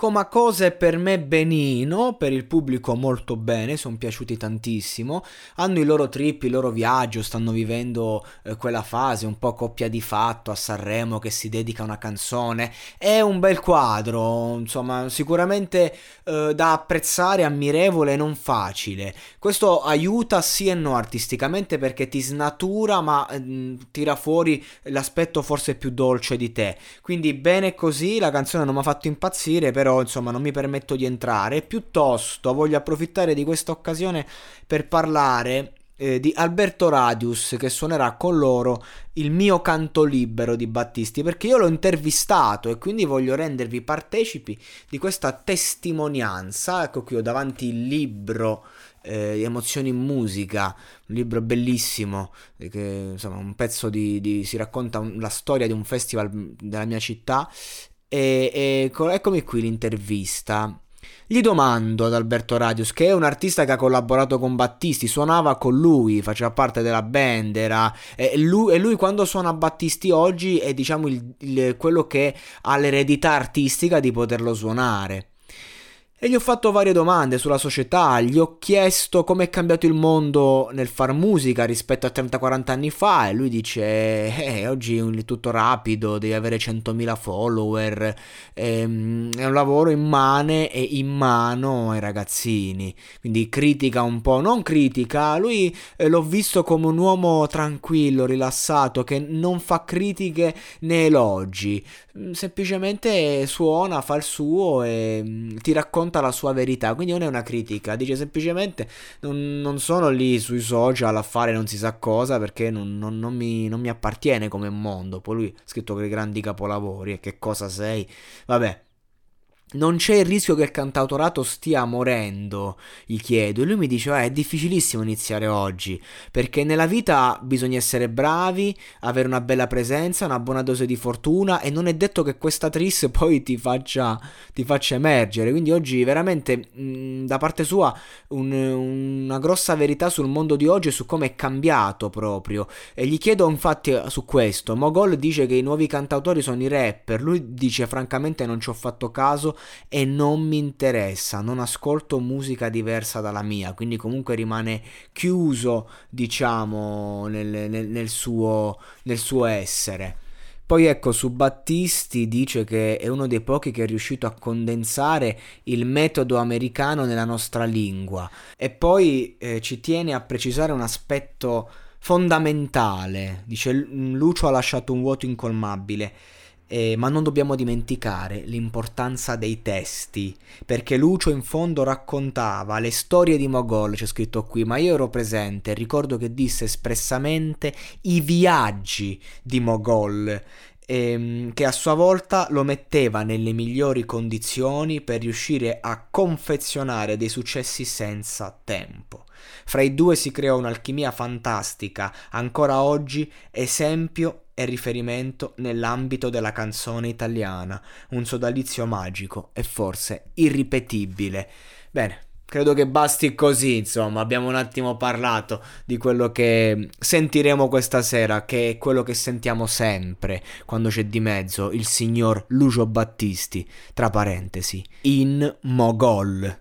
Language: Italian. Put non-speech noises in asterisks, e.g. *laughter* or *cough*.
Come cose per me benino, per il pubblico molto bene, sono piaciuti tantissimo, hanno i loro trip, il loro viaggio, stanno vivendo eh, quella fase un po' coppia di fatto a Sanremo che si dedica a una canzone, è un bel quadro, insomma sicuramente eh, da apprezzare, ammirevole e non facile, questo aiuta sì e no artisticamente perché ti snatura ma eh, tira fuori l'aspetto forse più dolce di te, quindi bene così, la canzone non mi ha fatto impazzire però insomma non mi permetto di entrare, piuttosto voglio approfittare di questa occasione per parlare eh, di Alberto Radius che suonerà con loro il mio canto libero di Battisti perché io l'ho intervistato e quindi voglio rendervi partecipi di questa testimonianza. Ecco qui ho davanti il libro eh, Emozioni in musica, un libro bellissimo, eh, che insomma un pezzo di, di si racconta un, la storia di un festival della mia città e, e eccomi qui l'intervista. Gli domando ad Alberto Radius, che è un artista che ha collaborato con Battisti, suonava con lui, faceva parte della band, era, e, lui, e lui quando suona Battisti oggi è diciamo il, il, quello che ha l'eredità artistica di poterlo suonare. E gli ho fatto varie domande sulla società, gli ho chiesto come è cambiato il mondo nel far musica rispetto a 30-40 anni fa e lui dice eh, oggi è tutto rapido, devi avere 100.000 follower, ehm, è un lavoro immane e in mano ai ragazzini, quindi critica un po', non critica, lui eh, l'ho visto come un uomo tranquillo, rilassato, che non fa critiche né elogi, semplicemente suona, fa il suo e mm, ti racconta racconta la sua verità, quindi non è una critica, dice semplicemente non, non sono lì sui social a fare non si sa cosa perché non, non, non, mi, mi appartiene come mondo, poi lui ha scritto quei grandi capolavori e che cosa sei, vabbè non c'è il rischio che il cantautorato stia morendo, gli chiedo. E lui mi dice: ah, È difficilissimo iniziare oggi. Perché nella vita bisogna essere bravi, avere una bella presenza, una buona dose di fortuna. E non è detto che questa tris *laughs* poi ti faccia, ti faccia emergere. Quindi oggi, veramente, mh, da parte sua, un, una grossa verità sul mondo di oggi e su come è cambiato proprio. E gli chiedo, infatti, su questo. Mogol dice che i nuovi cantautori sono i rapper. Lui dice: Francamente, non ci ho fatto caso e non mi interessa, non ascolto musica diversa dalla mia, quindi comunque rimane chiuso, diciamo, nel, nel, nel, suo, nel suo essere. Poi ecco, su Battisti dice che è uno dei pochi che è riuscito a condensare il metodo americano nella nostra lingua. E poi eh, ci tiene a precisare un aspetto fondamentale. Dice Lucio ha lasciato un vuoto incolmabile eh, ma non dobbiamo dimenticare l'importanza dei testi, perché Lucio in fondo raccontava le storie di Mogol, c'è scritto qui, ma io ero presente, ricordo che disse espressamente i viaggi di Mogol, ehm, che a sua volta lo metteva nelle migliori condizioni per riuscire a confezionare dei successi senza tempo. Fra i due si creò un'alchimia fantastica, ancora oggi esempio e riferimento nell'ambito della canzone italiana, un sodalizio magico e forse irripetibile. Bene, credo che basti così, insomma, abbiamo un attimo parlato di quello che sentiremo questa sera, che è quello che sentiamo sempre quando c'è di mezzo il signor Lucio Battisti, tra parentesi, in Mogol.